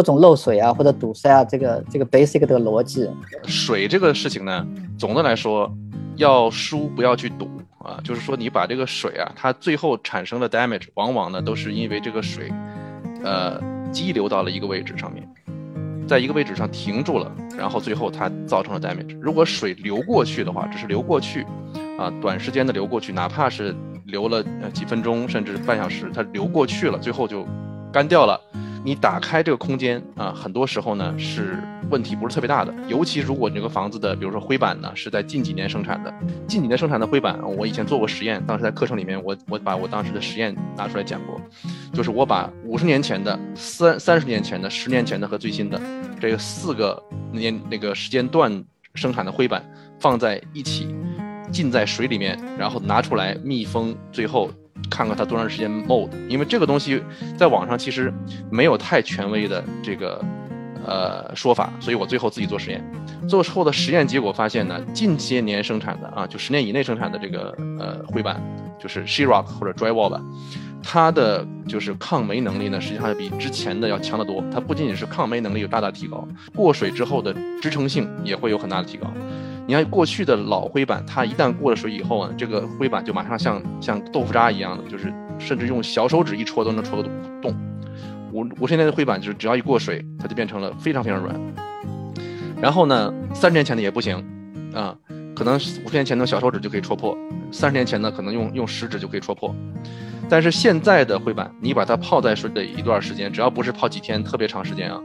各种漏水啊或者堵塞啊，这个这个 basic 的逻辑。水这个事情呢，总的来说要疏不要去堵啊，就是说你把这个水啊，它最后产生的 damage，往往呢都是因为这个水，呃，激流到了一个位置上面。在一个位置上停住了，然后最后它造成了 damage。如果水流过去的话，只是流过去，啊，短时间的流过去，哪怕是流了呃几分钟甚至半小时，它流过去了，最后就干掉了。你打开这个空间啊，很多时候呢是问题不是特别大的，尤其如果你这个房子的，比如说灰板呢是在近几年生产的，近几年生产的灰板，我以前做过实验，当时在课程里面我我把我当时的实验拿出来讲过，就是我把五十年前的、三三十年前的、十年前的和最新的这四个年那个时间段生产的灰板放在一起，浸在水里面，然后拿出来密封，最后。看看它多长时间 mold，因为这个东西在网上其实没有太权威的这个呃说法，所以我最后自己做实验，做后的实验结果发现呢，近些年生产的啊，就十年以内生产的这个呃灰板，就是 sheetrock 或者 drywall 吧，它的就是抗霉能力呢，实际上要比之前的要强得多。它不仅仅是抗霉能力有大大提高，过水之后的支撑性也会有很大的提高。你看过去的老灰板，它一旦过了水以后啊，这个灰板就马上像像豆腐渣一样的，就是甚至用小手指一戳都能戳得动。五五十年的灰板就是只要一过水，它就变成了非常非常软。然后呢，三十年前的也不行啊，可能五十年前的小手指就可以戳破，三十年前呢可能用用食指就可以戳破。但是现在的灰板，你把它泡在水里一段时间，只要不是泡几天特别长时间啊，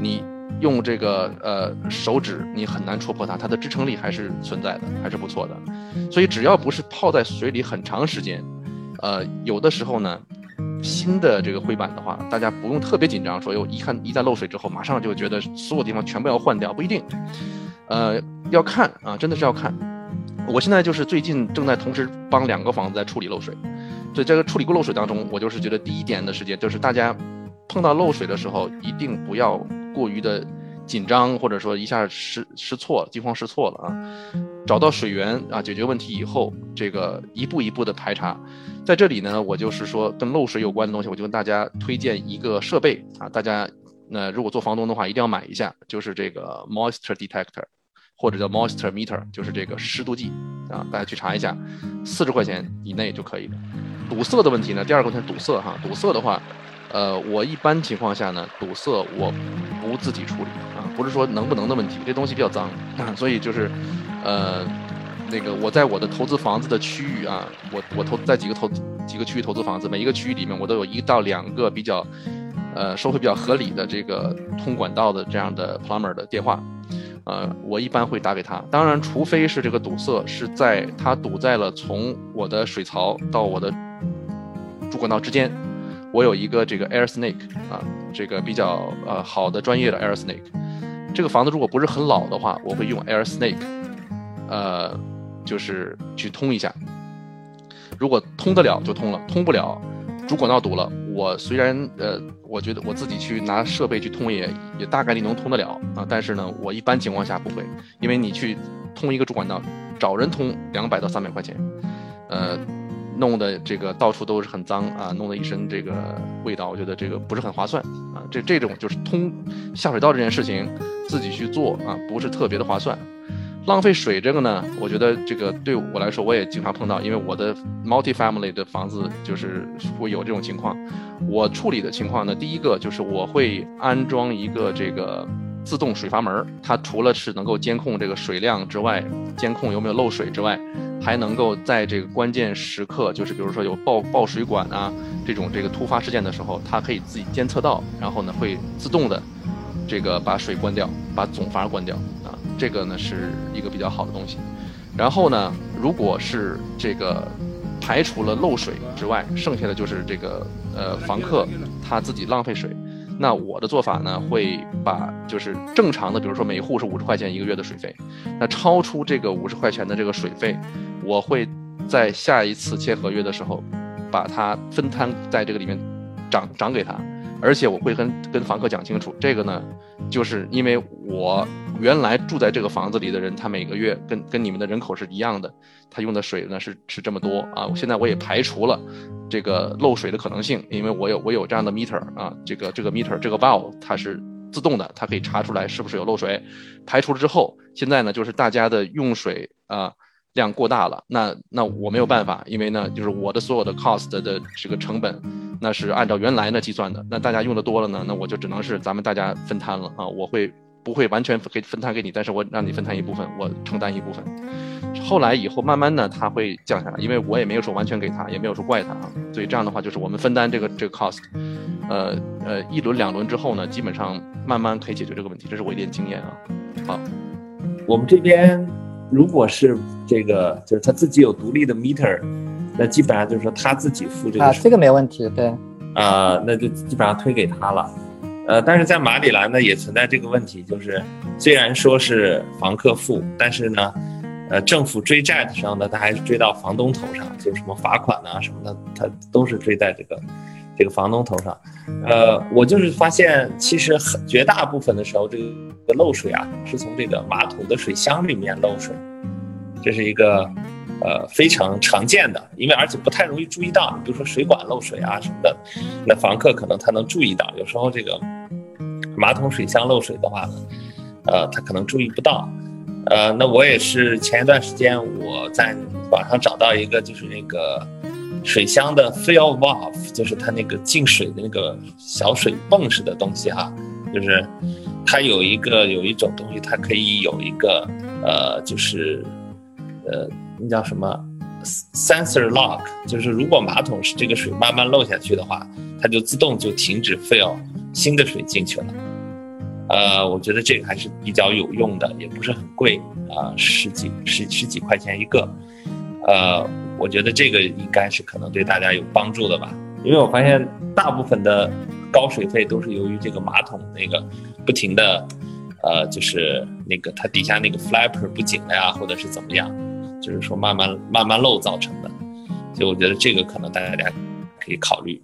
你。用这个呃手指，你很难戳破它，它的支撑力还是存在的，还是不错的。所以只要不是泡在水里很长时间，呃，有的时候呢，新的这个灰板的话，大家不用特别紧张，说哟，一看一旦漏水之后，马上就觉得所有地方全部要换掉，不一定。呃，要看啊，真的是要看。我现在就是最近正在同时帮两个房子在处理漏水，所以这个处理过漏水当中，我就是觉得第一点的时间就是大家碰到漏水的时候，一定不要。过于的紧张，或者说一下失失错惊慌失措了啊！找到水源啊，解决问题以后，这个一步一步的排查，在这里呢，我就是说跟漏水有关的东西，我就跟大家推荐一个设备啊，大家那如果做房东的话，一定要买一下，就是这个 moisture detector，或者叫 moisture meter，就是这个湿度计啊，大家去查一下，四十块钱以内就可以了。堵塞的问题呢，第二个问题堵塞哈，堵塞的话。呃，我一般情况下呢，堵塞我不自己处理啊，不是说能不能的问题，这东西比较脏，所以就是，呃，那个我在我的投资房子的区域啊，我我投在几个投几个区域投资房子，每一个区域里面我都有一到两个比较，呃，收费比较合理的这个通管道的这样的 plumber 的电话，呃，我一般会打给他，当然，除非是这个堵塞是在它堵在了从我的水槽到我的主管道之间。我有一个这个 Air Snake 啊，这个比较呃好的专业的 Air Snake。这个房子如果不是很老的话，我会用 Air Snake，呃，就是去通一下。如果通得了就通了，通不了，主管道堵了，我虽然呃，我觉得我自己去拿设备去通也也大概率能通得了啊，但是呢，我一般情况下不会，因为你去通一个主管道，找人通两百到三百块钱，呃。弄得这个到处都是很脏啊，弄得一身这个味道，我觉得这个不是很划算啊。这这种就是通下水道这件事情，自己去做啊，不是特别的划算。浪费水这个呢，我觉得这个对我来说，我也经常碰到，因为我的 multi family 的房子就是会有这种情况。我处理的情况呢，第一个就是我会安装一个这个。自动水阀门，它除了是能够监控这个水量之外，监控有没有漏水之外，还能够在这个关键时刻，就是比如说有爆爆水管啊这种这个突发事件的时候，它可以自己监测到，然后呢会自动的这个把水关掉，把总阀关掉啊，这个呢是一个比较好的东西。然后呢，如果是这个排除了漏水之外，剩下的就是这个呃房客他自己浪费水。那我的做法呢，会把就是正常的，比如说每户是五十块钱一个月的水费，那超出这个五十块钱的这个水费，我会在下一次签合约的时候，把它分摊在这个里面，涨涨给他，而且我会跟跟房客讲清楚，这个呢，就是因为我原来住在这个房子里的人，他每个月跟跟你们的人口是一样的，他用的水呢是是这么多啊，我现在我也排除了。这个漏水的可能性，因为我有我有这样的 meter 啊，这个这个 meter 这个 valve 它是自动的，它可以查出来是不是有漏水。排除了之后，现在呢就是大家的用水啊量过大了，那那我没有办法，因为呢就是我的所有的 cost 的这个成本，那是按照原来呢计算的。那大家用的多了呢，那我就只能是咱们大家分摊了啊，我会不会完全给分摊给你，但是我让你分摊一部分，我承担一部分。后来以后慢慢呢，它会降下来，因为我也没有说完全给他，也没有说怪他啊，所以这样的话就是我们分担这个这个 cost，呃呃一轮两轮之后呢，基本上慢慢可以解决这个问题，这是我一点经验啊。好，我们这边如果是这个就是他自己有独立的 meter，那基本上就是说他自己付这个啊，这个没问题，对，啊，那就基本上推给他了。呃，但是在马里兰呢也存在这个问题，就是虽然说是房客付，但是呢。呃，政府追债的时候呢，他还是追到房东头上，就什么罚款啊什么的，他都是追在这个这个房东头上。呃，我就是发现，其实很绝大部分的时候，这个个漏水啊，是从这个马桶的水箱里面漏水，这是一个呃非常常见的，因为而且不太容易注意到。比如说水管漏水啊什么的，那房客可能他能注意到。有时候这个马桶水箱漏水的话呢，呃，他可能注意不到。呃，那我也是前一段时间我在网上找到一个，就是那个水箱的 fill valve，就是它那个进水的那个小水泵似的东西哈，就是它有一个有一种东西，它可以有一个呃，就是呃，那叫什么 sensor lock，就是如果马桶是这个水慢慢漏下去的话，它就自动就停止 fill 新的水进去了。呃，我觉得这个还是比较有用的，也不是很贵啊，十几十十几块钱一个。呃，我觉得这个应该是可能对大家有帮助的吧，因为我发现大部分的高水费都是由于这个马桶那个不停的，呃，就是那个它底下那个 flapper 不紧了呀，或者是怎么样，就是说慢慢慢慢漏造成的。所以我觉得这个可能大家可以考虑。